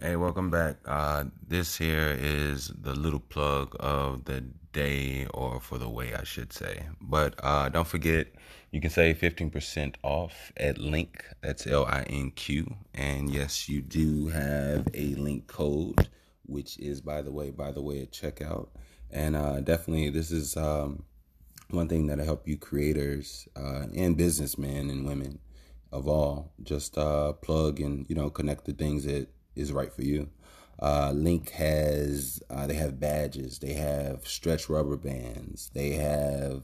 Hey, welcome back. Uh, this here is the little plug of the day, or for the way I should say. But uh, don't forget, you can save 15% off at Linq. That's L I N Q. And yes, you do have a link code, which is, by the way, by the way, at checkout. And uh, definitely, this is um, one thing that'll help you creators uh, and businessmen and women of all just uh, plug and you know connect the things that is right for you. Uh, Linq has uh, they have badges, they have stretch rubber bands, they have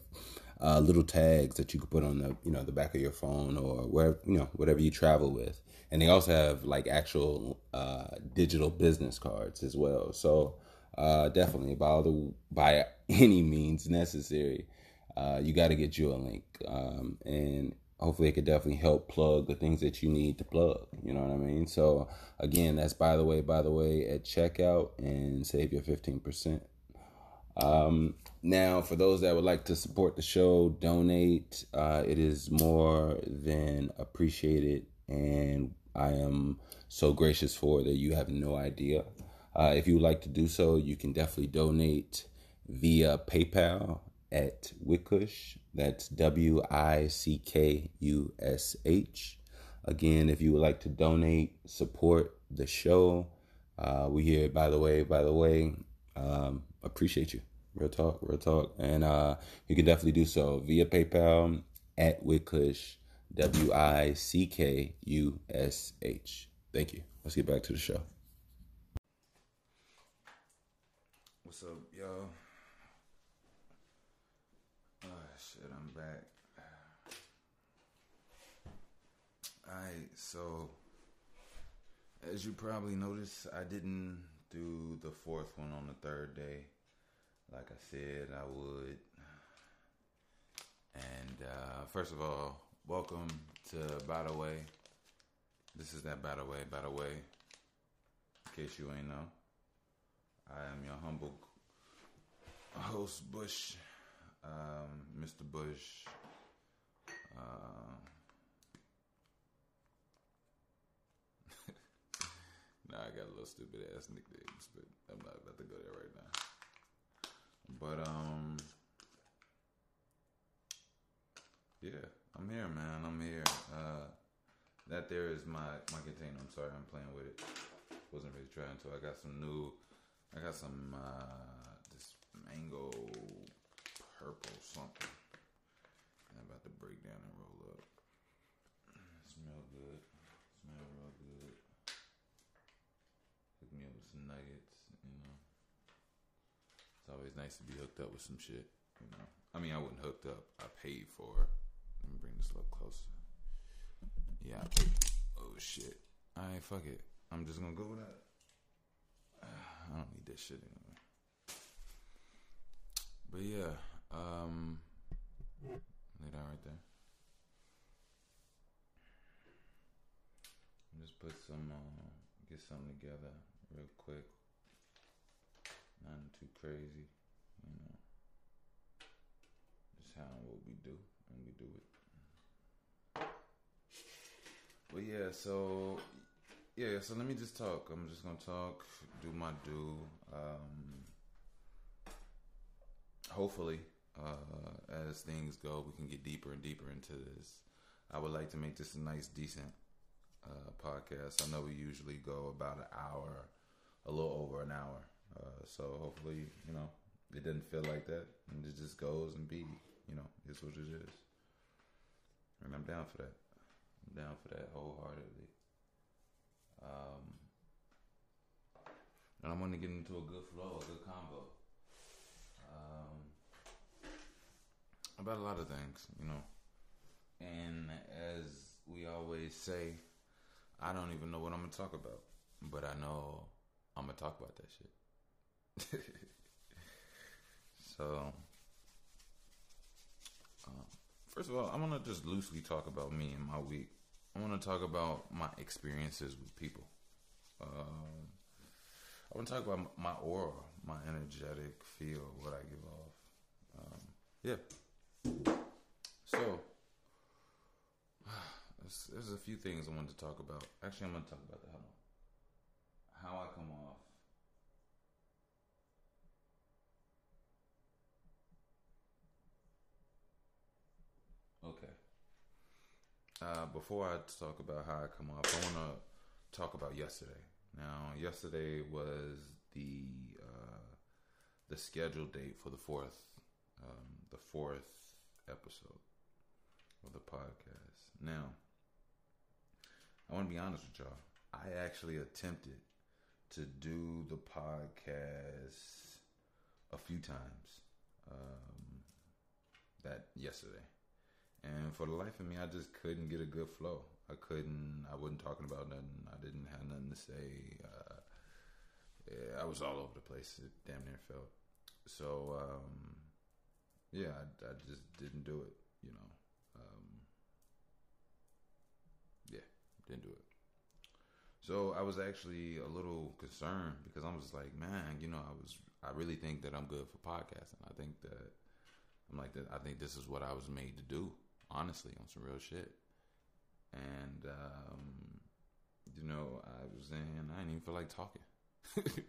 uh, little tags that you can put on the you know the back of your phone or wherever you know whatever you travel with, and they also have like actual uh, digital business cards as well. So uh, definitely by all the by any means necessary, uh, you got to get you a link, um, and hopefully it could definitely help plug the things that you need to plug. You know what I mean? So again, that's by the way, by the way, at checkout and save your 15%. Um, now, for those that would like to support the show, donate. Uh, it is more than appreciated, and I am so gracious for that you have no idea. Uh, if you would like to do so, you can definitely donate via PayPal at Wickush. That's W I C K U S H. Again, if you would like to donate, support the show, uh, we here, by the way, by the way, um, appreciate you. Real talk, real talk. And uh, you can definitely do so via PayPal at Wickush, W I C K U S H. Thank you. Let's get back to the show. What's up, y'all? I'm back. Alright, so as you probably noticed, I didn't do the fourth one on the third day. Like I said, I would. And uh, first of all, welcome to By the Way. This is that By the Way, by the way. In case you ain't know, I am your humble host, Bush um, Mr. Bush. Uh, nah, I got a little stupid ass nicknames, but I'm not about to go there right now. But um, yeah, I'm here, man. I'm here. Uh, that there is my my container. I'm sorry, I'm playing with it. Wasn't really trying to. I got some new. I got some uh, this mango purple something. I'm about to break down and roll up. Smell good. Smell real good. Hook me up with some nuggets, you know. It's always nice to be hooked up with some shit, you know. I mean, I wasn't hooked up. I paid for it. Let me bring this a little closer. Yeah. Oh, shit. Alright, fuck it. I'm just gonna go with that. I don't need this shit anymore. But yeah. Um, lay down right there. Just put some, uh, get something together real quick. Nothing too crazy, you know. Just how what we do when we do it. But yeah, so yeah, so let me just talk. I'm just gonna talk, do my do. Um, hopefully uh, as things go, we can get deeper and deeper into this. I would like to make this a nice, decent uh, podcast. I know we usually go about an hour, a little over an hour. Uh, so hopefully, you know, it doesn't feel like that, and it just goes and be, you know, it's what it is. And I'm down for that. I'm down for that wholeheartedly. Um, and I'm gonna get into a good flow, a good combo. Um, about a lot of things, you know. And as we always say, I don't even know what I'm gonna talk about, but I know I'm gonna talk about that shit. so, uh, first of all, I want to just loosely talk about me and my week. I want to talk about my experiences with people. Um, I want to talk about my aura, my energetic feel, what I give off. Um, yeah. So, there's, there's, a few things I wanted to talk about. Actually, I'm going to talk about the how I come off. Okay. Uh, before I talk about how I come off, I want to talk about yesterday. Now, yesterday was the uh, the scheduled date for the fourth um, the fourth episode of the podcast. Now, I want to be honest with y'all. I actually attempted to do the podcast a few times um, that yesterday. And for the life of me, I just couldn't get a good flow. I couldn't, I wasn't talking about nothing. I didn't have nothing to say. Uh, yeah, I was all over the place. It damn near felt. So, um, yeah, I, I, just didn't do it, you know. Um, yeah, didn't do it. So I was actually a little concerned because I was like, man, you know, I was, I really think that I'm good for podcasting. I think that I'm like that. I think this is what I was made to do, honestly, on some real shit. And, um, you know, I was saying I didn't even feel like talking.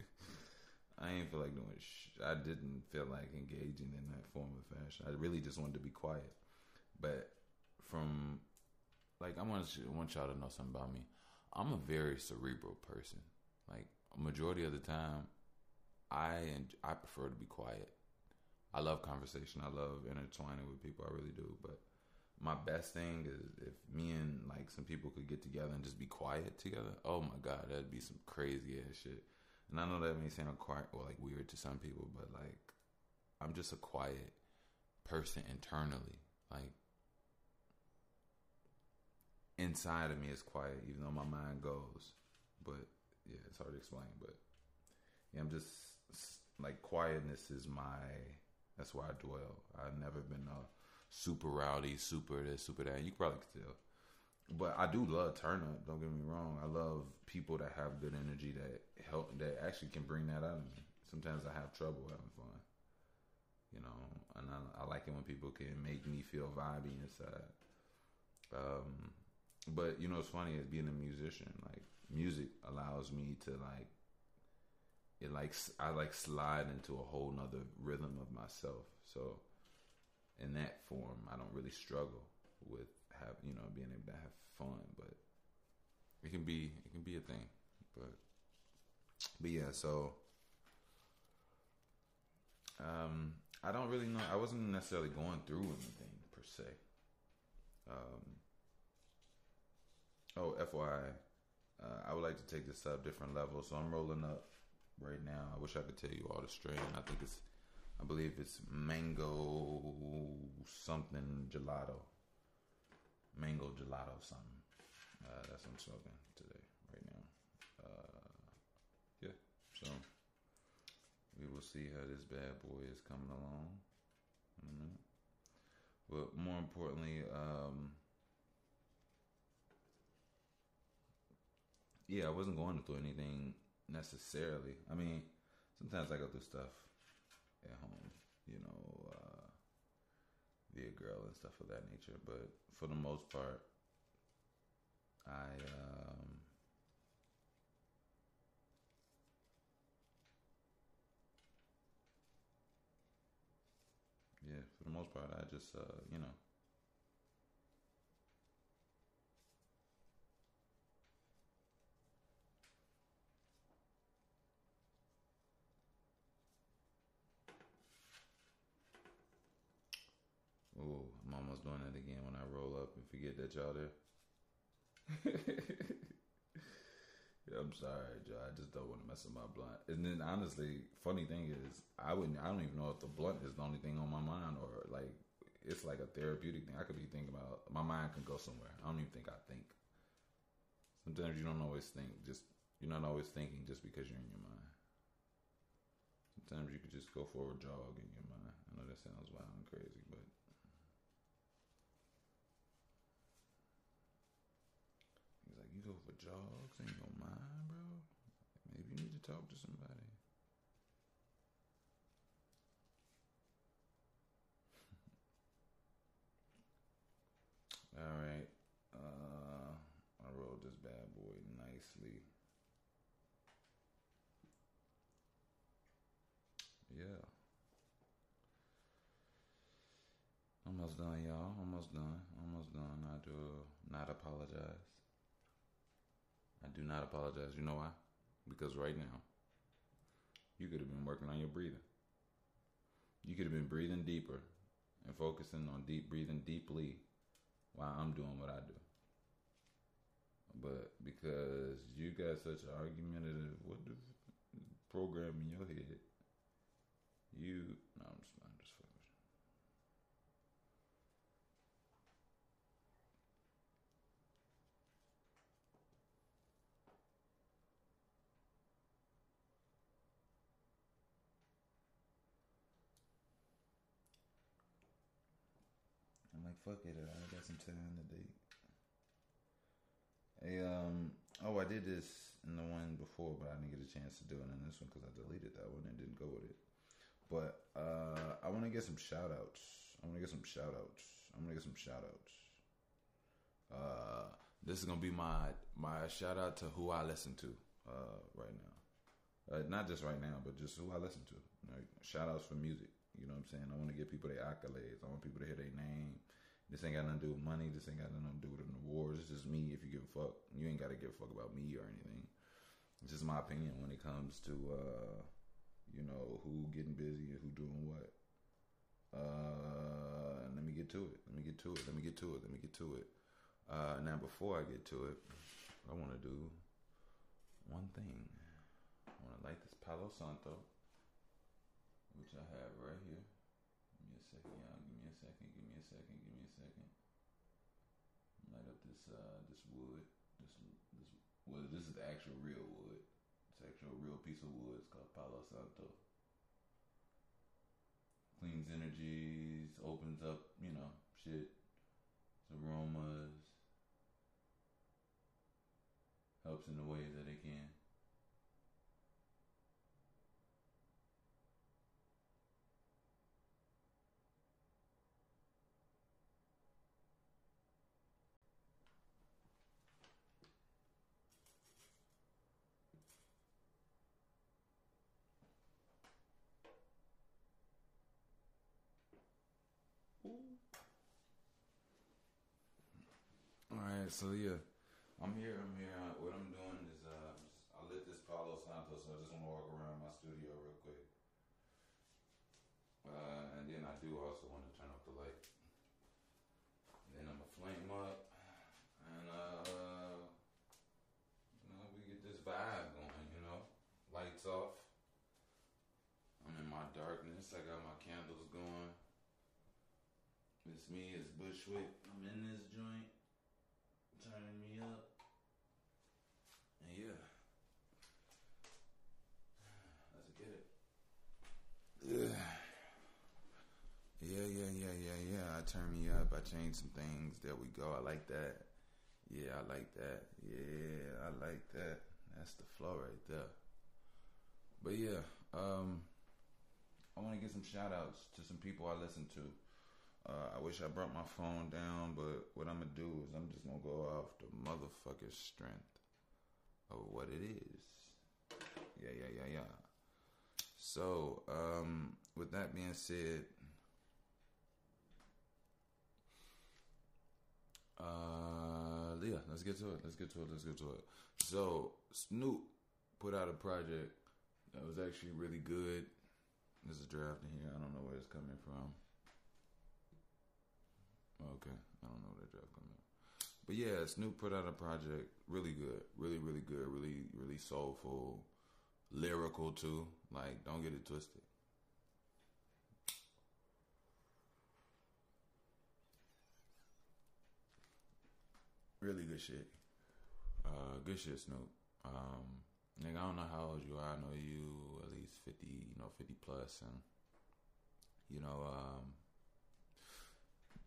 I didn't feel like doing sh- I didn't feel like engaging in that form of fashion. I really just wanted to be quiet. But from, like, I want, want y'all to know something about me. I'm a very cerebral person. Like majority of the time, I and I prefer to be quiet. I love conversation. I love intertwining with people. I really do. But my best thing is if me and like some people could get together and just be quiet together. Oh my god, that'd be some crazy ass shit. And I know that may sound quiet or like weird to some people, but like I'm just a quiet person internally. Like inside of me is quiet, even though my mind goes. But yeah, it's hard to explain. But yeah, I'm just like quietness is my. That's where I dwell. I've never been a super rowdy, super this, super that. You probably could tell. But I do love turn up. Don't get me wrong. I love people that have good energy that help that actually can bring that out of me. Sometimes I have trouble having fun. You know, and I, I like it when people can make me feel vibey inside. Um, but you know, what's funny is being a musician. Like music allows me to like it like I like slide into a whole nother rhythm of myself. So in that form, I don't really struggle with have you know being able to have fun, but it can be it can be a thing. But but yeah, so um, I don't really know. I wasn't necessarily going through anything per se. Um, Oh, FYI, uh, I would like to take this up different levels. So I'm rolling up right now. I wish I could tell you all the strain. I think it's, I believe it's mango something gelato. Mango gelato something. Uh, that's what I'm smoking today, right now. Uh, yeah, so we will see how this bad boy is coming along. But more importantly, um, yeah, I wasn't going through anything necessarily. I mean, sometimes I go through stuff at home, you know, via girl and stuff of that nature. But for the most part, I um, yeah, for the most part, I just uh, you know Oh, I'm almost doing it again when I roll that y'all there. yeah, I'm sorry, Joe. I just don't want to mess up my blunt. And then honestly, funny thing is, I wouldn't. I don't even know if the blunt is the only thing on my mind, or like it's like a therapeutic thing. I could be thinking about. My mind can go somewhere. I don't even think I think. Sometimes you don't always think. Just you're not always thinking just because you're in your mind. Sometimes you could just go for a jog in your mind. I know that sounds wild and crazy, but go for jogs in your mind, bro. Maybe you need to talk to somebody. All right. Uh, I rolled this bad boy nicely. Yeah. Almost done, y'all. Almost done. Almost done. I do not apologize. I do not apologize. You know why? Because right now, you could have been working on your breathing. You could have been breathing deeper and focusing on deep breathing deeply while I'm doing what I do. But because you got such an argumentative what the program in your head, you no, I'm just I'm just fucking with you. I'm like, fuck it, I got some time today. Hey, um, oh, I did this in the one before, but I didn't get a chance to do it in this one because I deleted that one and didn't go with it. But uh, I want to get some shout outs. I want to get some shout outs. I'm going to get some shout outs. Uh, this is going to be my my shout out to who I listen to uh, right now. Uh, not just right now, but just who I listen to. Like, shout outs for music. You know what I'm saying? I want to give people their accolades. I want people to hear their name. This ain't got nothing to do with money. This ain't got nothing to do with an awards. It's just me. If you give a fuck, you ain't got to give a fuck about me or anything. It's just my opinion when it comes to, uh, you know, who getting busy and who doing what. Uh, let me get to it. Let me get to it. Let me get to it. Let me get to it. Uh, now, before I get to it, I want to do one thing. I want to light this Palo Santo, which I have right here. Second, y'all. Give me a second. Give me a second. Give me a second. Light up this uh this wood. This this well, this is the actual real wood. It's actual real piece of wood. It's called Palo Santo. Cleans energies, opens up, you know, shit. It's aromas. Helps in the ways that it can. So yeah, I'm here. I'm here. Uh, what I'm doing is uh, I lit this Palo Santo, so I just want to walk around my studio real quick. Uh, and then I do also want to turn off the light. And then I'm gonna flame up, and uh, you know we get this vibe going. You know, lights off. I'm in my darkness. I got my candles going. It's me. It's Bushwick. I'm in this joint turning me up. And yeah. Let's get it. Yeah. Yeah, yeah, yeah, yeah, yeah. I turn me up. I change some things. There we go. I like that. Yeah, I like that. Yeah, I like that. That's the flow right there. But yeah, um, I want to get some shout outs to some people I listen to. Uh, I wish I brought my phone down, but what I'm gonna do is I'm just gonna go off the motherfucking strength of what it is. Yeah, yeah, yeah, yeah. So, um, with that being said, uh, yeah, let's get to it. Let's get to it. Let's get to it. So, Snoop put out a project that was actually really good. There's a draft in here. I don't know where it's coming from. Okay, I don't know where that draft coming from. But yeah, Snoop put out a project really good, really, really good, really, really soulful, lyrical too. Like, don't get it twisted. Really good shit. Uh, good shit, Snoop. Um, nigga, I don't know how old you are. I know you at least fifty, you know, fifty plus, and you know, um,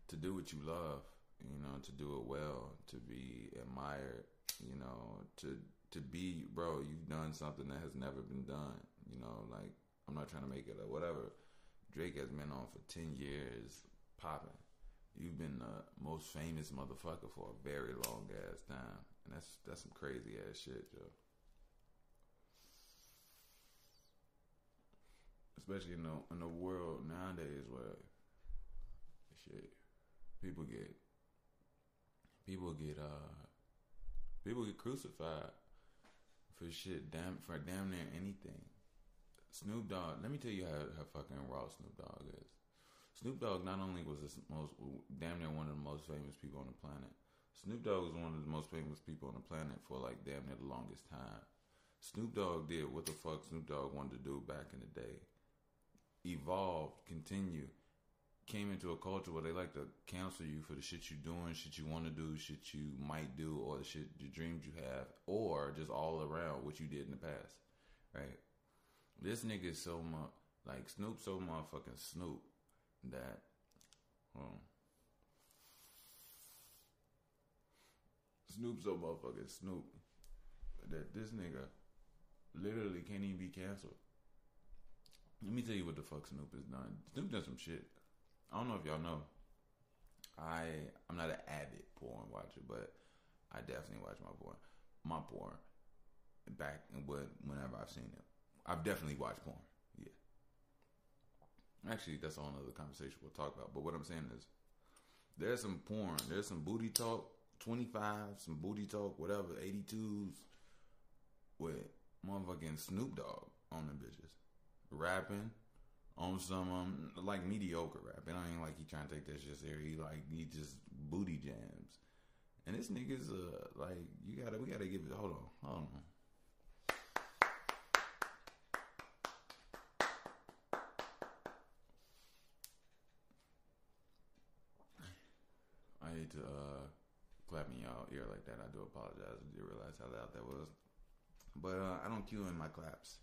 to do what you love, you know, to do it well, to be admired, you know, to to be, bro, you've done something that has never been done. You know, like I'm not trying to make it a whatever. Drake has been on for ten years, popping. You've been the most famous motherfucker for a very long ass time, and that's that's some crazy ass shit, Joe. Especially in the in the world nowadays where shit people get people get uh people get crucified for shit damn for damn near anything. Snoop Dogg, let me tell you how, how fucking raw Snoop Dogg is. Snoop Dogg not only was the most damn near one of the most famous people on the planet. Snoop Dogg was one of the most famous people on the planet for like damn near the longest time. Snoop Dogg did what the fuck Snoop Dogg wanted to do back in the day. Evolved, continue, came into a culture where they like to cancel you for the shit you're doing, shit you want to do, shit you might do, or the shit, the dreams you have, or just all around what you did in the past, right? This nigga is so much like Snoop, so motherfucking Snoop that, um, Snoop so motherfucking Snoop that this nigga literally can't even be canceled. Let me tell you what the fuck Snoop has done. Snoop done some shit. I don't know if y'all know. I I'm not an avid porn watcher, but I definitely watch my porn. My porn back whenever I've seen it. I've definitely watched porn. Actually, that's all another conversation we'll talk about. But what I'm saying is, there's some porn. There's some booty talk. 25, some booty talk, whatever, 82s with motherfucking Snoop Dogg on the bitches. Rapping on some um, like mediocre rap. And I ain't like he trying to take that shit serious. He like he just booty jams. And this nigga's uh like you gotta we gotta give it hold on, hold on. I hate to uh clap me out ear like that. I do apologize. I did realize how loud that was. But uh, I don't cue in my claps.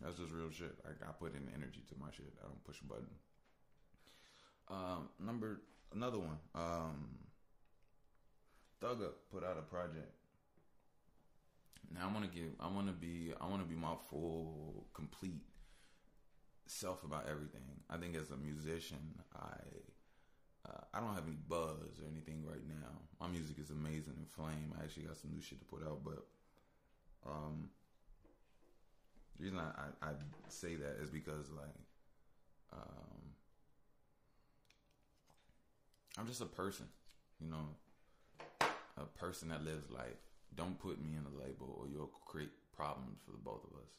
That's just real shit. I, I put in energy to my shit. I don't push a button. Um, number another one. Um, put out a project. Now I want to give. I want to be. I want to be my full, complete self about everything. I think as a musician, I uh, I don't have any buzz or anything right now. My music is amazing and flame. I actually got some new shit to put out, but um, the reason I, I, I say that is because like um, I'm just a person, you know, a person that lives life. Don't put me in a label, or you'll create problems for the both of us.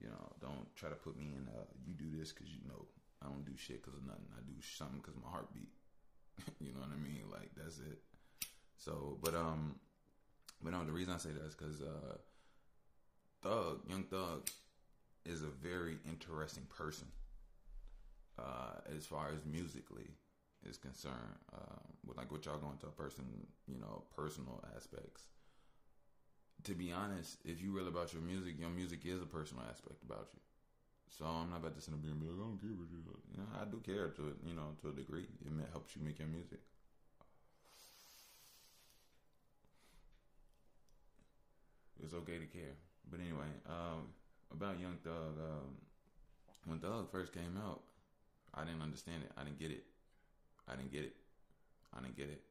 You know, don't try to put me in. A, you do this because you know I don't do shit because of nothing. I do something because my heartbeat. you know what I mean? Like that's it. So, but um, but no, the reason I say that is because uh, Thug, Young Thug, is a very interesting person uh, as far as musically is concerned. Uh, with like what y'all going to a person, you know, personal aspects. To be honest, if you really about your music, your music is a personal aspect about you. So I'm not about to sit up here and be like, I don't care what you. You know, I do care to you know to a degree. It helps you make your music. It's okay to care. But anyway, um, about Young Thug, um, when Thug first came out, I didn't understand it. I didn't get it. I didn't get it. I didn't get it.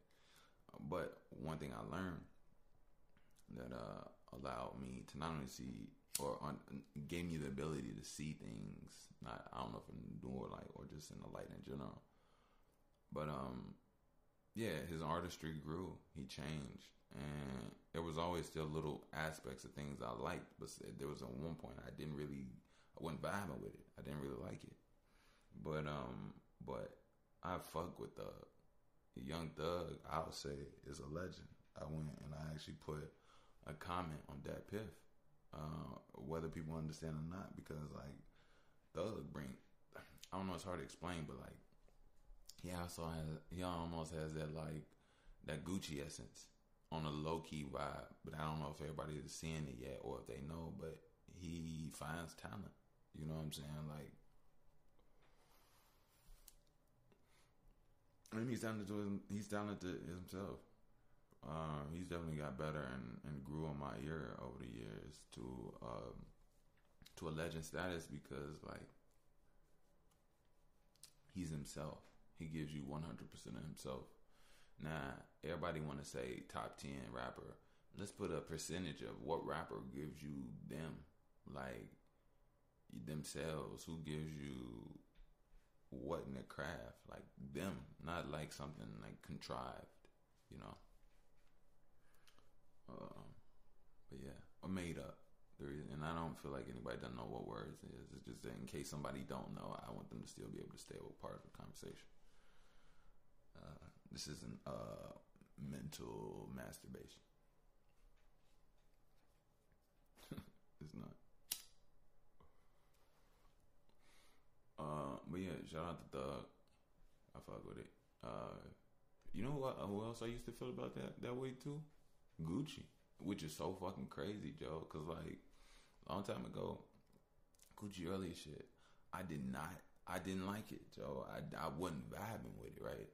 But one thing I learned that uh, allowed me to not only see or on, gave me the ability to see things. Not I don't know if in door light or just in the light in general. But um, yeah, his artistry grew. He changed, and there was always still little aspects of things I liked. But there was at one point I didn't really, I wasn't vibing with it. I didn't really like it. But um, but I fuck with the Young Thug. I'll say is a legend. I went and I actually put a comment on that Piff uh, whether people understand or not, because like Thug bring, I don't know, it's hard to explain, but like he also has, he almost has that like that Gucci essence on a low key vibe, but I don't know if everybody is seeing it yet or if they know, but he finds talent. You know what I'm saying? Like, and he's talented to his, he's talented to himself. Uh, he's definitely got better and, and grew on my ear over the years to um, to a legend status because like he's himself. He gives you one hundred percent of himself. Now everybody want to say top ten rapper. Let's put a percentage of what rapper gives you them, like themselves. Who gives you what in their craft, like them, not like something like contrived, you know. Um, but yeah, or made up. And I don't feel like anybody doesn't know what words is. It's just in case somebody don't know, I want them to still be able to stay a part of the conversation. Uh, this isn't uh, mental masturbation. it's not. Uh, but yeah, shout out to Thug. I fuck with it. Uh, you know what? Who else I used to feel about that that way too? Gucci, which is so fucking crazy, Joe. Cause like a long time ago, Gucci earlier shit, I did not, I didn't like it, Joe. I I wasn't vibing with it, right?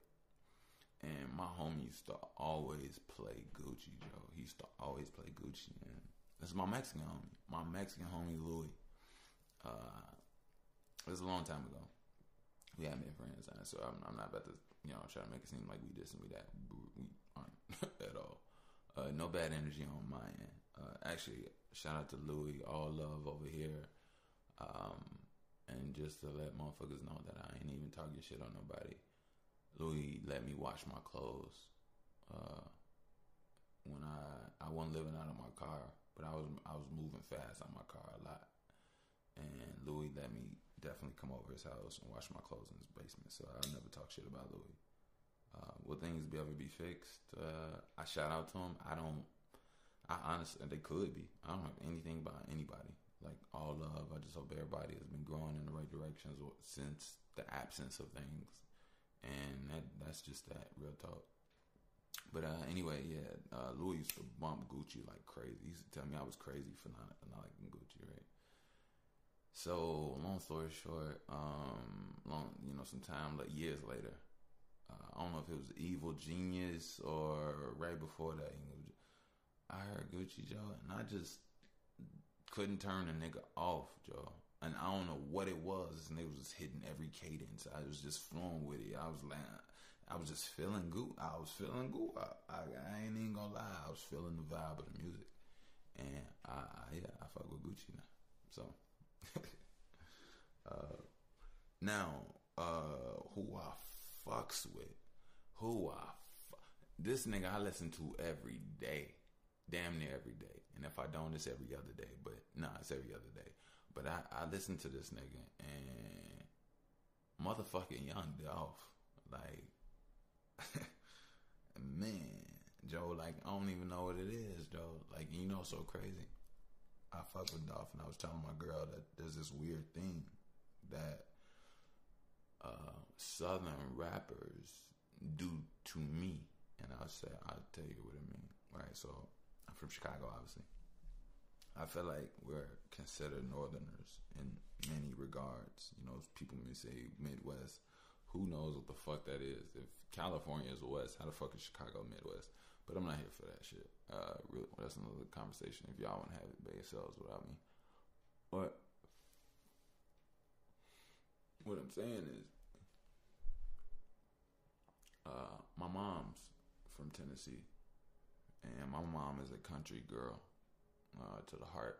And my homie used to always play Gucci, Joe. He used to always play Gucci, man. That's my Mexican homie. My Mexican homie Louis. Uh, it was a long time ago. We haven't been friends, so I'm, I'm, not about to, you know, try to make it seem like we this and we that. We aren't at all. Uh, no bad energy on my end. Uh, actually, shout out to Louis, all love over here. Um, and just to let motherfuckers know that I ain't even talking shit on nobody. Louis let me wash my clothes. Uh, when I I wasn't living out of my car, but I was I was moving fast on my car a lot, and Louis let me definitely come over his house and wash my clothes in his basement. So I'll never talk shit about Louis. Uh, will things be ever be fixed? Uh, I shout out to him. I don't. I honestly, they could be. I don't have anything about anybody. Like all love. I just hope everybody has been growing in the right directions since the absence of things, and that that's just that real talk. But uh, anyway, yeah, uh, Louis used to bump Gucci like crazy. He used to tell me I was crazy for not, not liking Gucci, right? So, long story short, um, long you know, some time like years later, I don't know if it was Evil Genius or right before that. I heard Gucci Joe, and I just couldn't turn the nigga off, Joe. And I don't know what it was. This nigga was just hitting every cadence. I was just flowing with it. I was like, I was just feeling good. I was feeling good. I, I, I ain't even gonna lie. I was feeling the vibe of the music, and I, I yeah, I fuck with Gucci now. So, uh, now, uh, who I fucks with, who I, fu- this nigga I listen to every day, damn near every day. And if I don't, it's every other day. But nah, it's every other day. But I, I listen to this nigga and motherfucking Young Dolph, like, man, Joe, like I don't even know what it is, Joe. Like you know, so crazy. I fuck with Dolph, and I was telling my girl that there's this weird thing that uh, Southern rappers do to me, and I'll say I'll tell you what I mean. Right, so I'm from Chicago, obviously. I feel like we're considered Northerners in many regards. You know, people may say Midwest. Who knows what the fuck that is? If California is West, how the fuck is Chicago Midwest? But I'm not here for that shit. Uh, really, that's another conversation. If y'all want to have it by yourselves without me, but what I'm saying is, uh, my mom's from Tennessee, and my mom is a country girl uh, to the heart.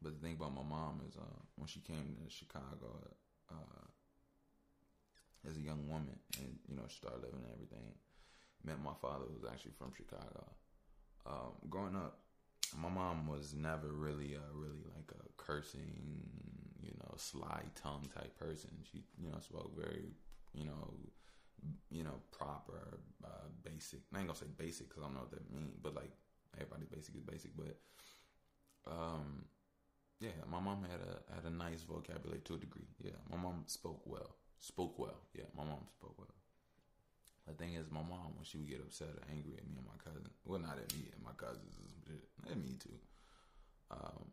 But the thing about my mom is, uh, when she came to Chicago uh, as a young woman, and you know, she started living and everything, met my father, who was actually from Chicago. Um, growing up, my mom was never really, uh, really like a cursing, you know, sly tongue type person. She, you know, spoke very, you know, you know, proper, uh, basic. I ain't gonna say basic because I don't know what that means, but like everybody's basic is basic. But um, yeah, my mom had a had a nice vocabulary to a degree. Yeah, my mom spoke well, spoke well. Yeah, my mom spoke well. The thing is, my mom when she would get upset or angry at me and my cousin, well, not at me and my cousins, at me too. Um,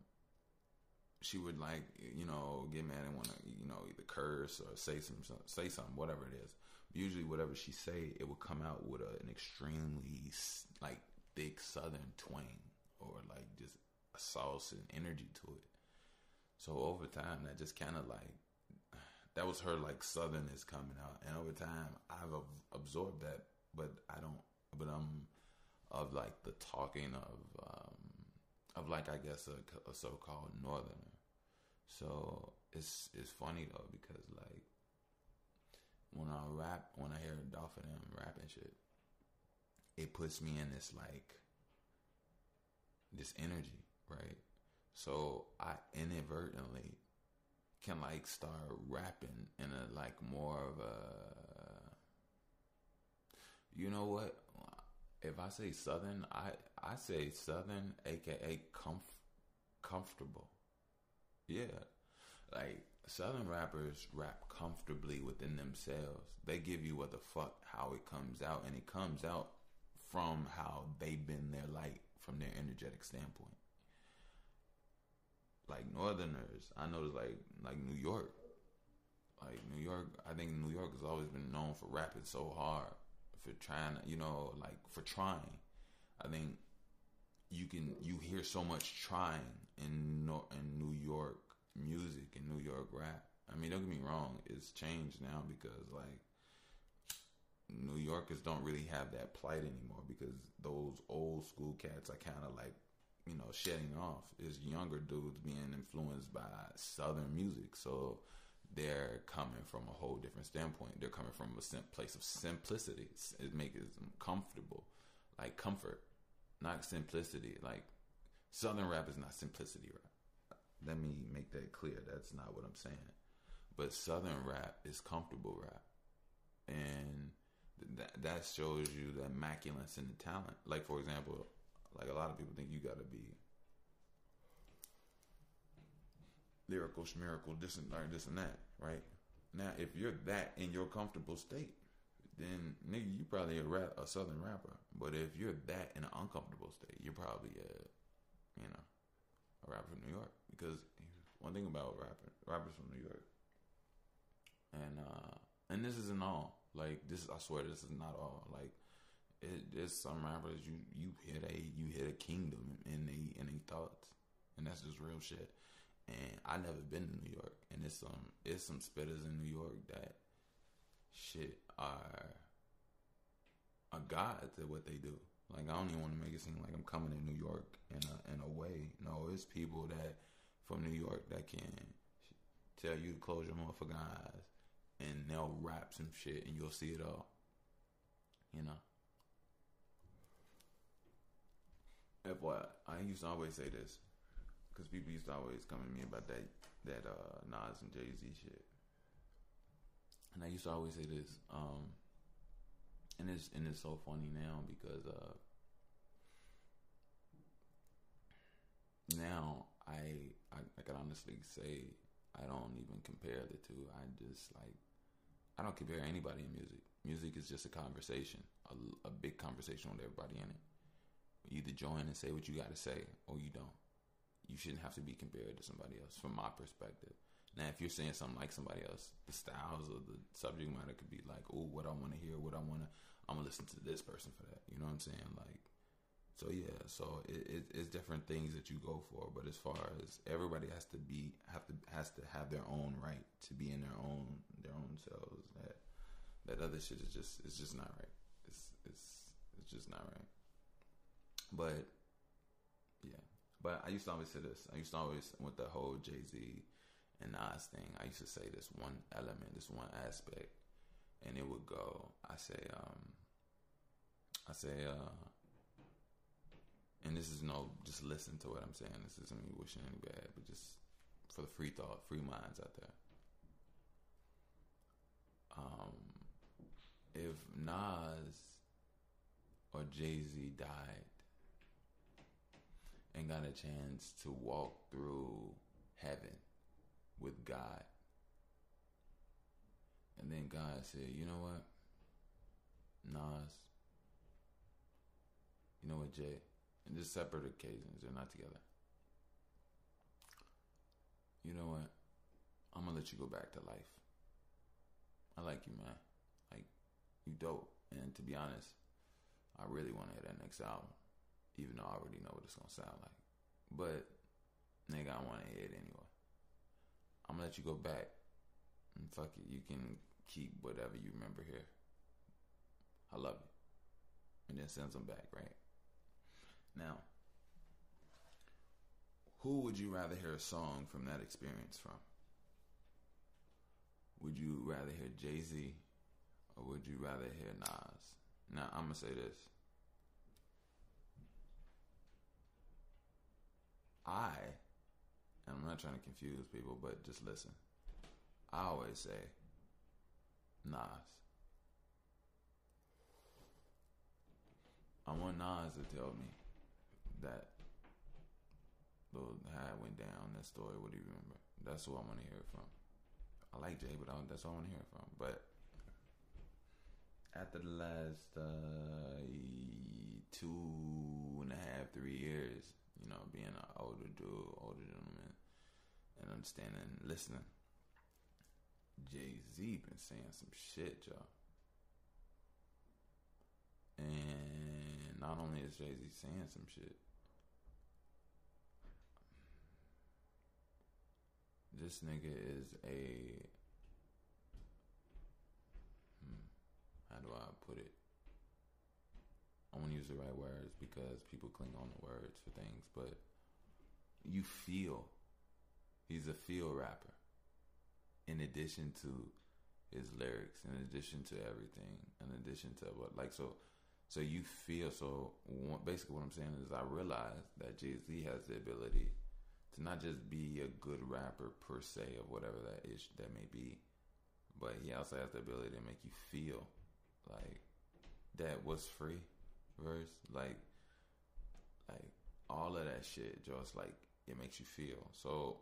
she would like you know get mad and want to you know either curse or say some say something whatever it is. Usually, whatever she say, it would come out with a, an extremely like thick Southern twang or like just a sauce and energy to it. So over time, that just kind of like that was her like Southernness coming out, and over time, I've absorbed that, but I don't. But I'm of like the talking of um, of like I guess a, a so-called northerner. So it's it's funny though because like when I rap, when I hear Dolph and them rapping shit, it puts me in this like this energy, right? So I inadvertently can like start rapping in a like more of a you know what? If I say southern I I say southern aka comf- comfortable. Yeah. Like southern rappers rap comfortably within themselves they give you what the fuck how it comes out and it comes out from how they've been their light from their energetic standpoint like Northerners, I noticed like like New York, like New York. I think New York has always been known for rapping so hard, for trying, you know, like for trying. I think you can you hear so much trying in in New York music and New York rap. I mean, don't get me wrong, it's changed now because like New Yorkers don't really have that plight anymore because those old school cats are kind of like you know, shedding off is younger dudes being influenced by Southern music. So they're coming from a whole different standpoint. They're coming from a place of simplicity. It makes them comfortable, like comfort, not simplicity. Like Southern rap is not simplicity rap. Let me make that clear. That's not what I'm saying. But Southern rap is comfortable rap, and that that shows you the immaculance in the talent. Like for example, like a lot of people think you got to be lyrical, schmirical, this and this and that, right? Now, if you're that in your comfortable state, then nigga, you probably a rap, a southern rapper. But if you're that in an uncomfortable state, you're probably a, you know, rapper from New York. Because one thing about rapping, rappers from New York, and uh, and this isn't all. Like this, I swear, this is not all. Like it, there's some rappers you you hit a you hit a kingdom in the in the thoughts, and that's just real shit. And I never been to New York, and it's some it's some spitters in New York that shit are a god to what they do. Like I don't even want to make it seem like I'm coming to New York in a in a way. No, it's people that from New York that can tell you to close your motherfucking eyes, and they'll rap some shit, and you'll see it all. You know. FYI, I used to always say this because people used to always come at me about that that uh, Nas and Jay Z shit, and I used to always say this, um, and it's and it's so funny now because uh, now I, I I can honestly say I don't even compare the two. I just like I don't compare anybody in music. Music is just a conversation, a, a big conversation with everybody in it. You either join and say what you got to say, or you don't. You shouldn't have to be compared to somebody else, from my perspective. Now, if you're saying something like somebody else, the styles of the subject matter could be like, "Oh, what I want to hear, what I want to, I'm gonna listen to this person for that." You know what I'm saying? Like, so yeah, so it, it, it's different things that you go for. But as far as everybody has to be, have to has to have their own right to be in their own their own selves. That that other shit is just it's just not right. It's it's it's just not right. But yeah, but I used to always say this. I used to always with the whole Jay Z and Nas thing. I used to say this one element, this one aspect, and it would go. I say, um, I say, uh, and this is no, just listen to what I'm saying. This isn't me wishing any bad, but just for the free thought, free minds out there. Um, if Nas or Jay Z died, and got a chance to walk through heaven with God. And then God said, You know what? Nas, you know what, Jay? And just separate occasions, they're not together. You know what? I'm gonna let you go back to life. I like you, man. Like, you dope. And to be honest, I really want to hear that next album even though I already know what it's gonna sound like. But nigga, I want to hear it anyway. I'm gonna let you go back and fuck it. You can keep whatever you remember here. I love you, and then sends them back. Right now, who would you rather hear a song from that experience from? Would you rather hear Jay Z or would you rather hear Nas? Now I'm gonna say this. I, and I'm not trying to confuse people, but just listen. I always say Nas. I want Nas to tell me that little it went down, that story, what do you remember? That's who I want to hear from. I like Jay, but I, that's all I want to hear from. But after the last uh, two and a half, three years, you know, being an older dude, older gentleman, and understanding, listening, Jay Z been saying some shit, y'all. And not only is Jay Z saying some shit, this nigga is a hmm, how do I put it? I want to use the right words because people cling on to words for things, but you feel he's a feel rapper. In addition to his lyrics, in addition to everything, in addition to what, like so, so you feel so. Basically, what I'm saying is, I realize that Jay Z has the ability to not just be a good rapper per se of whatever that is that may be, but he also has the ability to make you feel like that was free verse, like like all of that shit just like it makes you feel. So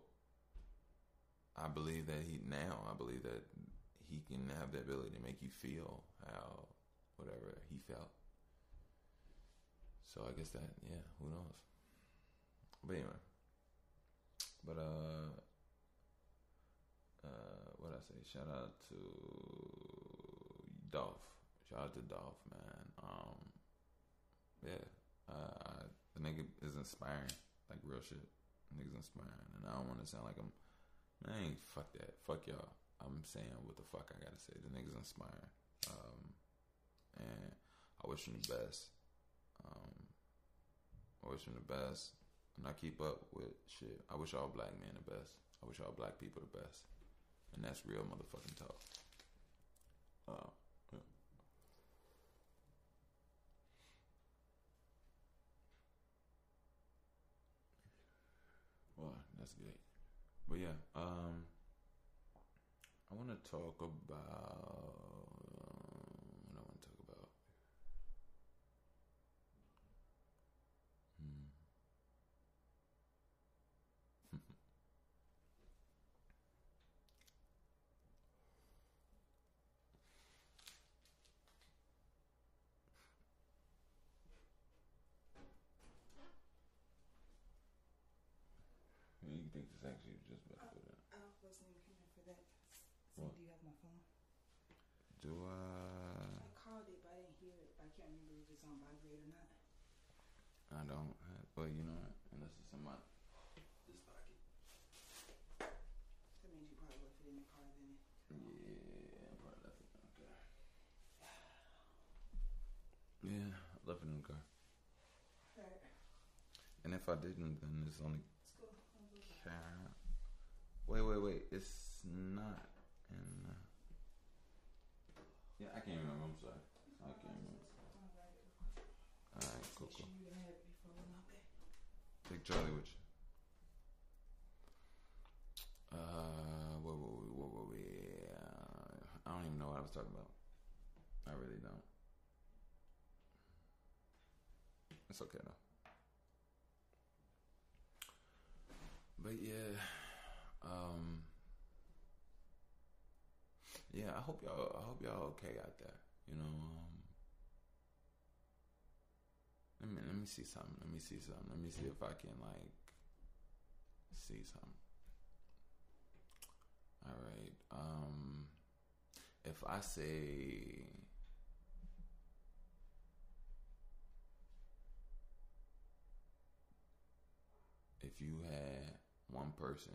I believe that he now I believe that he can have the ability to make you feel how whatever he felt. So I guess that yeah, who knows. But anyway. But uh, uh, what I say? Shout out to Dolph. Shout out to Dolph, man. Um, yeah, uh, the nigga is inspiring, like real shit. Nigga's inspiring, and I don't want to sound like I'm. Man, fuck that. Fuck y'all. I'm saying what the fuck I gotta say. The nigga's inspiring. Um, and I wish him the best. Um, I wish him the best and I keep up with shit. I wish all black men the best. I wish all black people the best. And that's real motherfucking talk. Uh, yeah. Well, that's good. But yeah, um, I want to talk about actually just to that. I wasn't even coming for that. So what? do you have my phone? Do I? I called it, but I didn't hear it. I can't remember if it's on vibrate or not. I don't. Have, well, you know what? Unless it's in my this pocket. That means you probably left it in the car, then. Yeah, I probably left it. Okay. Yeah, I left it in the car. Right. And if I didn't, then it's only Wait, wait, wait. It's not in. Uh, yeah, I can't remember. I'm sorry. I can't remember. All right, cool, cool. Take Charlie with you. Uh, what were we? What were we? Uh, I don't even know what I was talking about. I really don't. It's okay though. But yeah. Um, yeah, I hope y'all. I hope y'all okay out there. You know. Um, let me let me see something. Let me see something. Let me see if I can like see something. All right. Um, if I say. If you had one person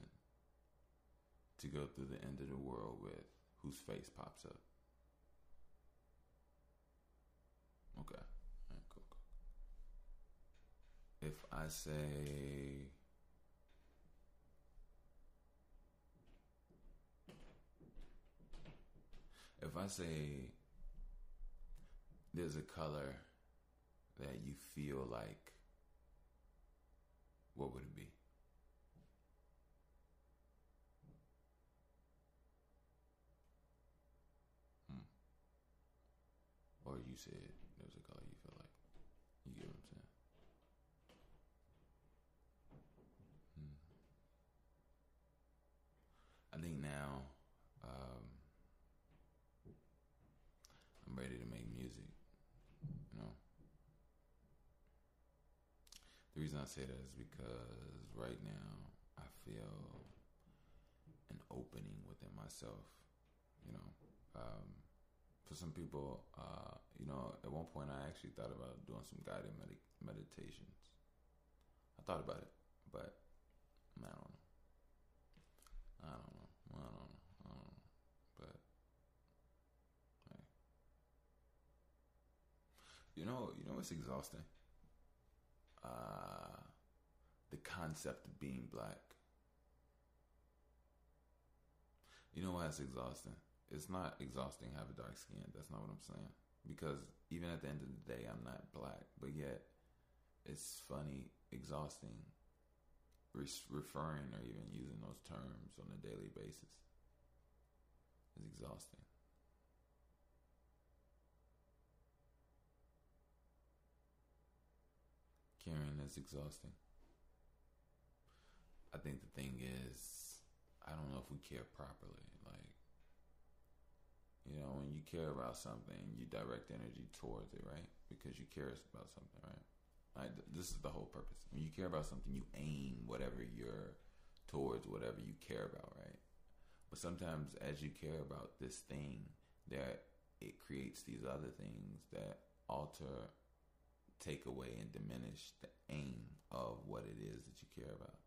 to go through the end of the world with whose face pops up. Okay. Right, cool, cool. If I say if I say there's a color that you feel like, what would it be? Or you said there's a color you feel like. You get what I'm saying? Hmm. I think now um, I'm ready to make music. You know, the reason I say that is because right now I feel an opening within myself. You know, um, for some people, uh, you know, at one point I actually thought about doing some guided med- meditations. I thought about it, but I don't know. I don't know. I don't know. I don't know. But hey. You know, you know it's exhausting? Uh the concept of being black. You know why it's exhausting? It's not exhausting to have a dark skin. That's not what I'm saying. Because even at the end of the day, I'm not black. But yet, it's funny, exhausting, re- referring or even using those terms on a daily basis. It's exhausting. Caring is exhausting. I think the thing is, I don't know if we care properly. Like, you know, when you care about something, you direct energy towards it, right? Because you care about something, right? Right, this is the whole purpose. When you care about something, you aim whatever you're towards whatever you care about, right? But sometimes, as you care about this thing, that it creates these other things that alter, take away, and diminish the aim of what it is that you care about.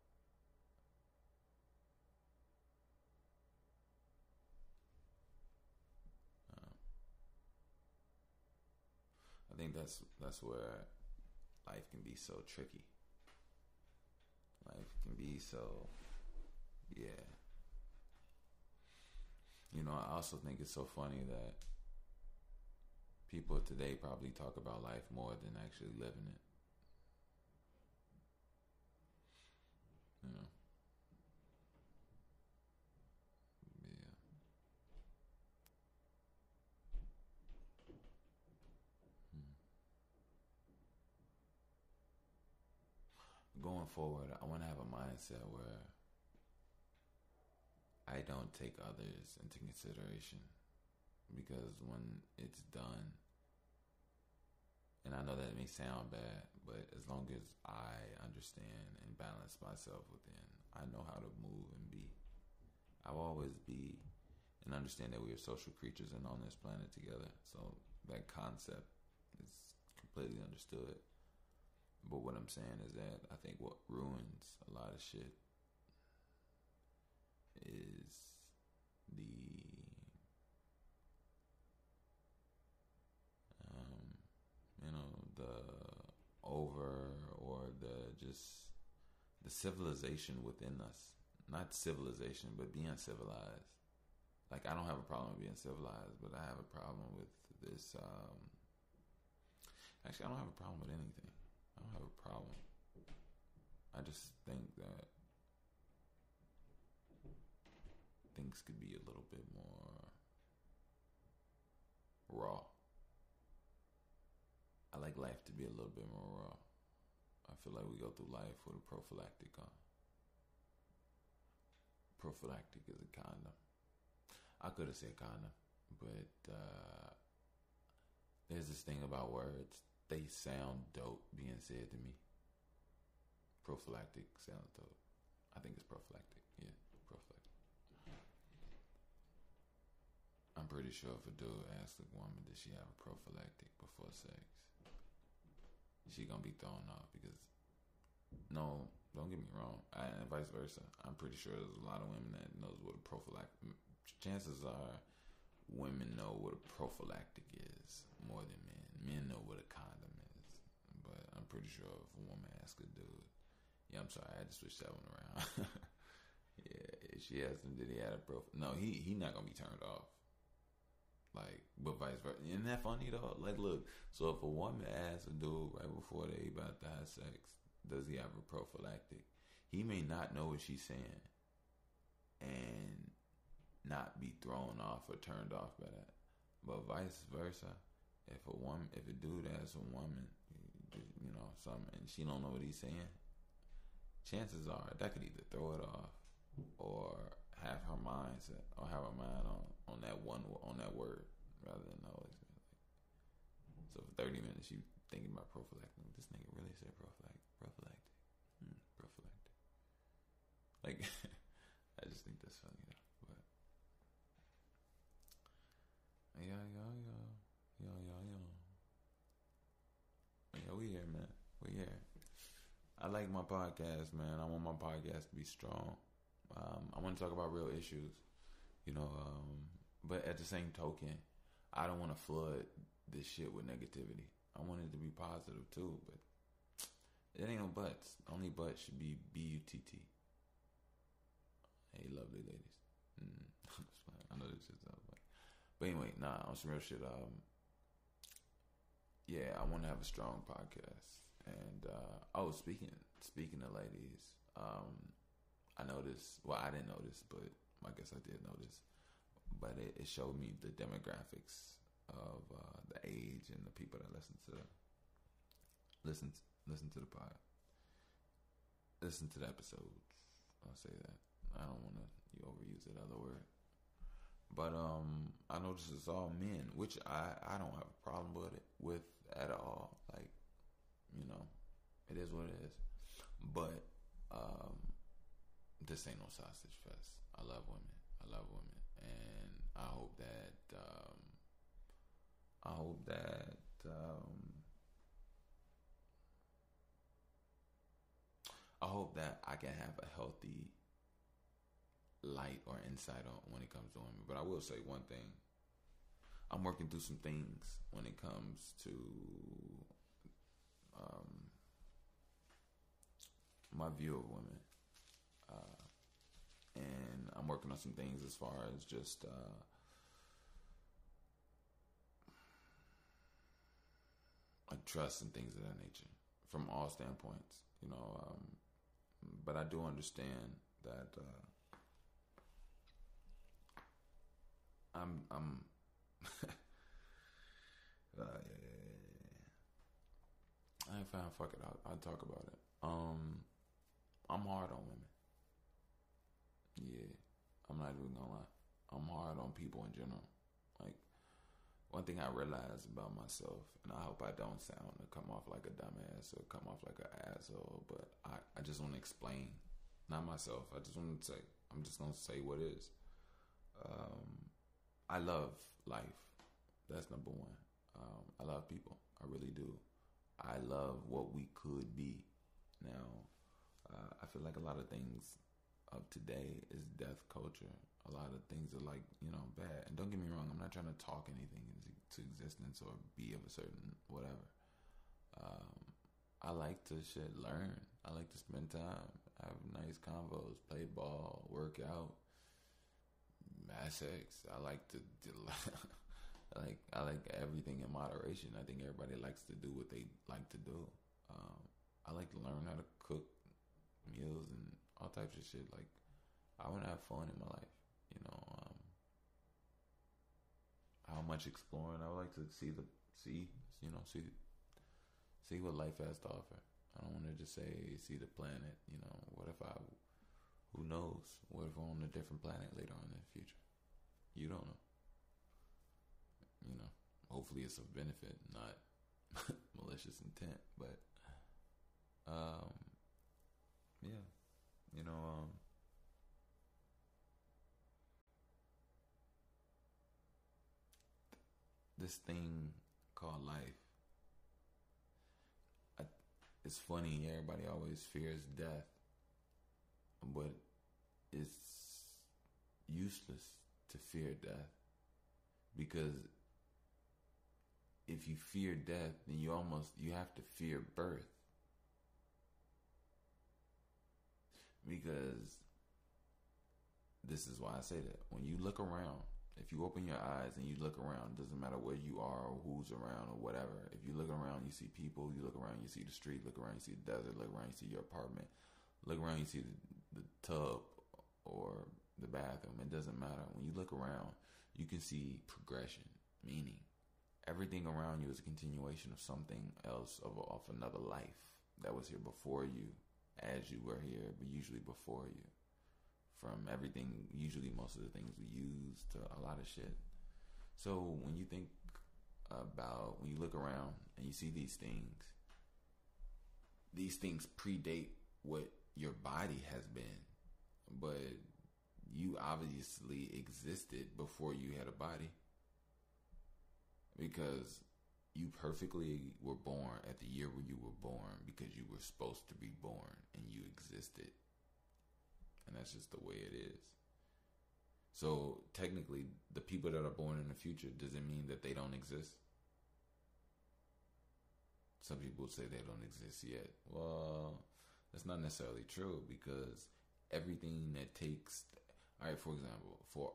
I think that's that's where life can be so tricky. Life can be so, yeah. You know, I also think it's so funny that people today probably talk about life more than actually living it. You know. Going forward, I want to have a mindset where I don't take others into consideration because when it's done, and I know that it may sound bad, but as long as I understand and balance myself within, I know how to move and be. I'll always be and understand that we are social creatures and on this planet together. So that concept is completely understood. But what I'm saying is that I think what ruins a lot of shit is the um, you know the over or the just the civilization within us. Not civilization but being civilized. Like i don't have a problem with being civilized but i have a problem with this um, actually i don't have a problem with anything don't have a problem i just think that things could be a little bit more raw. I like life to be a little bit more raw. I feel like we go through life with a prophylactic on. Prophylactic is a condom. I could have said condom, but uh, there's this thing about words. They sound dope being said to me. Prophylactic sounds dope. I think it's prophylactic. Yeah, prophylactic. I'm pretty sure if a dude asks a woman, does she have a prophylactic before sex? She gonna be thrown off because no, don't get me wrong, I, and vice versa. I'm pretty sure there's a lot of women that knows what a prophylactic. Chances are, women know what a prophylactic is more than men. Men know what a condom is, but I'm pretty sure if a woman asks a dude, yeah, I'm sorry, I had to switch that one around. yeah, if she asked him, did he have a prof? No, he he not gonna be turned off. Like, but vice versa. Isn't that funny though? Like, look. So if a woman asks a dude right before they about to have sex, does he have a prophylactic? He may not know what she's saying, and not be thrown off or turned off by that. But vice versa, if a woman, if a dude asks a woman, you know, something, and she don't know what he's saying, chances are that could either throw it off or have her mindset or have her mind on on that one on that word rather than always. So for thirty minutes, you thinking about prophylactic. This nigga really said prophylactic. Prophylactic. Hmm, prophylactic. Like, I just think that's funny though. But yeah, yeah, yeah, yeah, yeah, yeah. Yeah, we here, man. We here. I like my podcast, man. I want my podcast to be strong. Um, I want to talk about real issues, you know. Um, but at the same token, I don't want to flood this shit with negativity. I want it to be positive too, but it ain't no buts. Only butt should be B U T T. Hey, lovely ladies. Mm, I know this is up, but, anyway, nah, on some real shit. Um, yeah, I want to have a strong podcast. And uh, oh, speaking speaking of ladies, um, I noticed. Well, I didn't notice, but I guess I did notice. But it, it showed me the demographics of uh, the age and the people that listen to listen listen to the pod, listen to the episodes. I'll say that. I don't want to you overuse that other word. But um, I noticed it's all men, which I I don't have a problem with it with at all. Like, you know, it is what it is. But um, this ain't no sausage fest. I love women. I love women, and I hope that um, I hope that um, I hope that I can have a healthy light or insight on when it comes to women. But I will say one thing. I'm working through some things when it comes to um, my view of women. Uh, and I'm working on some things as far as just uh, trust and things of that nature from all standpoints, you know. Um, but I do understand that uh, I'm I'm uh, I ain't fine. Fuck it. I'll, I'll talk about it. Um, I'm hard on women. Yeah, I'm not even gonna lie. I'm hard on people in general. Like one thing I realize about myself, and I hope I don't sound or come off like a dumbass or come off like an asshole, but I, I just want to explain, not myself. I just want to say, I'm just gonna say what is. Um, I love life. That's number one. Um, I love people. I really do. I love what we could be. Now, uh, I feel like a lot of things of today is death culture. A lot of things are like you know bad. And don't get me wrong, I'm not trying to talk anything into existence or be of a certain whatever. Um, I like to shit learn. I like to spend time, have nice convos, play ball, work out, mass sex. I like to. I like I like everything in moderation. I think everybody likes to do what they like to do. Um, I like to learn how to cook meals and all types of shit. Like I want to have fun in my life. You know, um, how much exploring I would like to see the see you know see see what life has to offer. I don't want to just say see the planet. You know, what if I? Who knows? What if we're on a different planet later on in the future? You don't know. You know, hopefully it's of benefit, not malicious intent. But, um, yeah, you know, um, this thing called life. I, it's funny. Everybody always fears death, but it's useless to fear death because if you fear death, then you almost you have to fear birth. Because this is why I say that when you look around If you open your eyes and you look around, doesn't matter where you are or who's around or whatever. If you look around, you see people. You look around, you see the street. Look around, you see the desert. Look around, you see your apartment. Look around, you see the, the tub or the bathroom. It doesn't matter. When you look around, you can see progression, meaning everything around you is a continuation of something else of, of another life that was here before you, as you were here, but usually before you. From everything, usually most of the things we use to a lot of shit. So when you think about, when you look around and you see these things, these things predate what your body has been, but you obviously existed before you had a body because you perfectly were born at the year where you were born because you were supposed to be born and you existed. And that's just the way it is. So technically, the people that are born in the future doesn't mean that they don't exist. Some people say they don't exist yet. Well, that's not necessarily true because everything that takes, all right, for example, for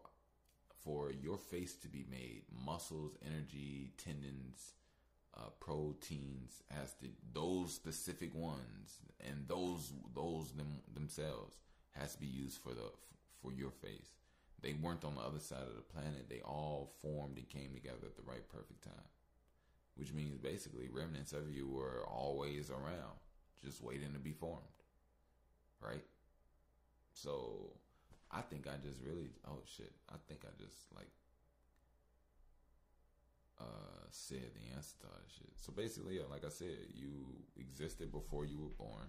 for your face to be made, muscles, energy, tendons, uh, proteins has to those specific ones and those those them, themselves has to be used for the for your face. They weren't on the other side of the planet. They all formed and came together at the right perfect time. Which means basically remnants of you were always around, just waiting to be formed. Right? So I think I just really oh shit. I think I just like uh said the answer to all shit. So basically, yeah, like I said, you existed before you were born,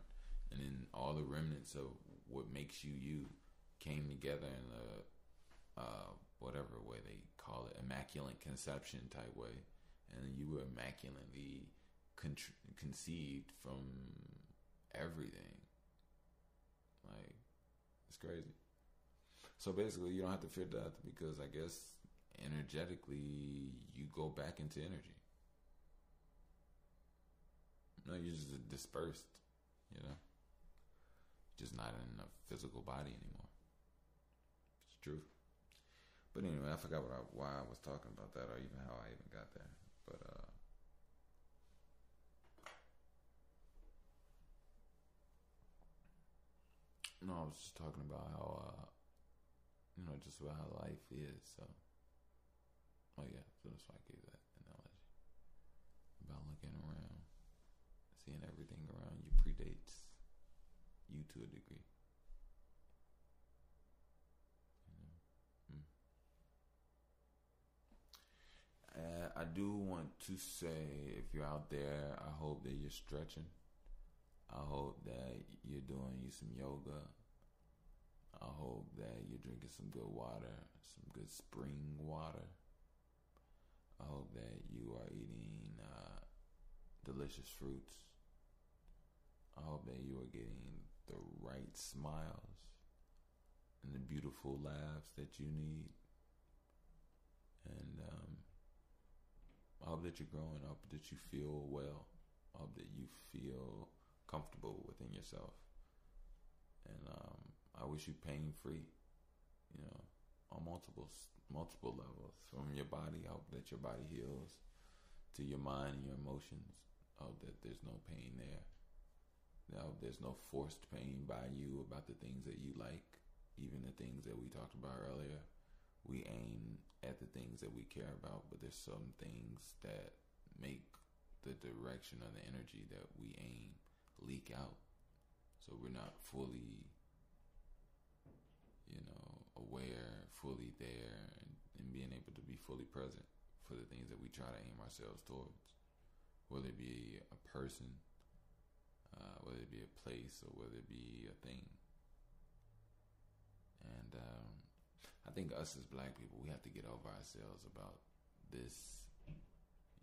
and then all the remnants of what makes you you came together in a uh whatever way they call it, immaculate conception type way, and you were immaculately con- conceived from everything. Like it's crazy. So basically, you don't have to fear death because I guess energetically you go back into energy. No, you're just dispersed, you know, just not in a physical body anymore. It's true. But anyway, I forgot what I, why I was talking about that or even how I even got there. But uh no, I was just talking about how uh you know, just about how life is. So, oh yeah, so that's why I gave that analogy about looking around, seeing everything around you predates you to a degree. Mm. uh, I do want to say, if you're out there, I hope that you're stretching. I hope that you're doing you some yoga I hope that you're drinking some good water, some good spring water. I hope that you are eating uh, delicious fruits. I hope that you are getting the right smiles and the beautiful laughs that you need. And um, I hope that you're growing. I hope that you feel well. I hope that you feel comfortable within yourself. And um, I wish you pain free, you know, on multiple multiple levels. From your body, I hope that your body heals, to your mind and your emotions. I hope that there's no pain there. I hope there's no forced pain by you about the things that you like, even the things that we talked about earlier. We aim at the things that we care about, but there's some things that make the direction of the energy that we aim leak out. So we're not fully you know, aware, fully there, and, and being able to be fully present for the things that we try to aim ourselves towards, whether it be a person, uh, whether it be a place, or whether it be a thing. And um, I think us as black people, we have to get over ourselves about this.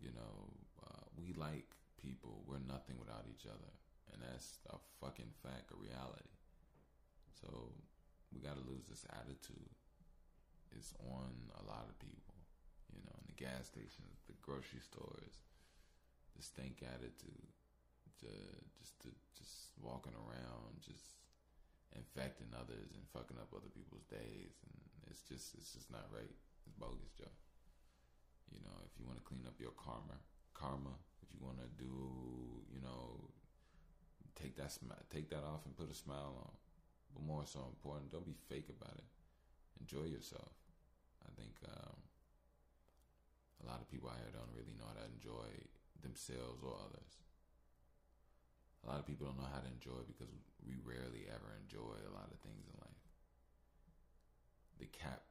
You know, uh, we like people. We're nothing without each other. And that's a fucking fact, a reality. So we got to lose this attitude. It's on a lot of people, you know, in the gas stations, the grocery stores, the stink attitude, the just to just walking around, just infecting others and fucking up other people's days, and it's just it's just not right. It's bogus, Joe. You know, if you want to clean up your karma, karma. If you want to do, you know, take that smi- take that off and put a smile on. But more so important, don't be fake about it. Enjoy yourself. I think um, a lot of people out here don't really know how to enjoy themselves or others. A lot of people don't know how to enjoy because we rarely ever enjoy a lot of things in life. The cap,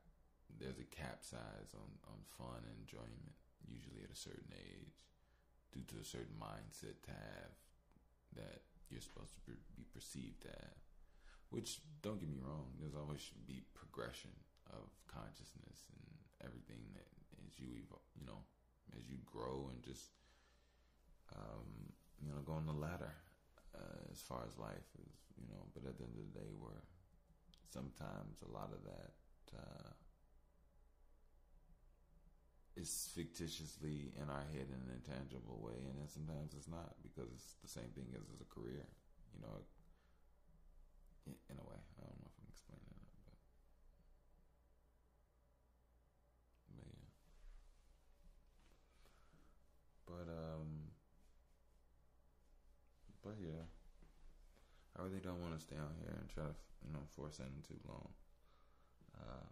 there's a cap size on, on fun and enjoyment, usually at a certain age, due to a certain mindset to have that you're supposed to be perceived have. Which, don't get me wrong, there's always should be progression of consciousness and everything that as you evolve, you know, as you grow and just, um, you know, go on the ladder uh, as far as life is, you know. But at the end of the day, where sometimes a lot of that uh, is fictitiously in our head in an intangible way, and then sometimes it's not because it's the same thing as, as a career, you know. In a way, I don't know if I'm explaining it, but but yeah. But um, but yeah, I really don't want to stay on here and try to you know force it too long. Uh,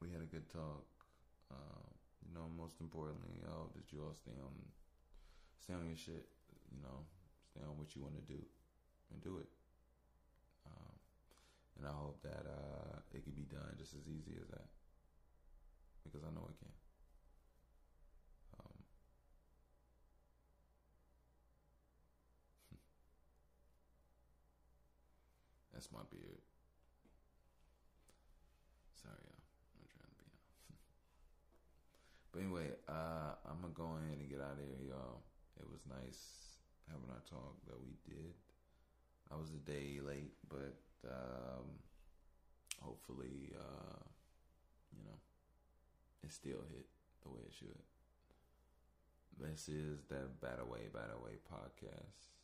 we had a good talk. Uh, you know, most importantly, oh, did you all stay on, stay on your shit. You know, stay on what you want to do, and do it. Um, and I hope that uh, it can be done just as easy as that, because I know it can. Um, that's my beard. Sorry, y'all. I'm trying to be But anyway, uh, I'm gonna go ahead and get out of here, y'all. It was nice having our talk that we did. I was a day late, but um, hopefully, uh, you know, it still hit the way it should. This is the Bad Away, Bad Away podcast.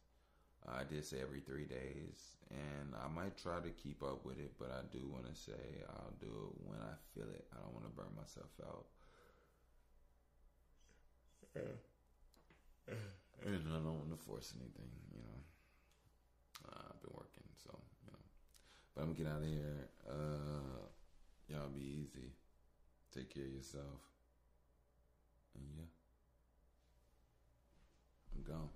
I did say every three days, and I might try to keep up with it, but I do want to say I'll do it when I feel it. I don't want to burn myself out. And I don't want to force anything, you know. Uh, I've been working, so, you know. But I'm to get out of here. Uh, y'all be easy. Take care of yourself. And yeah. I'm gone.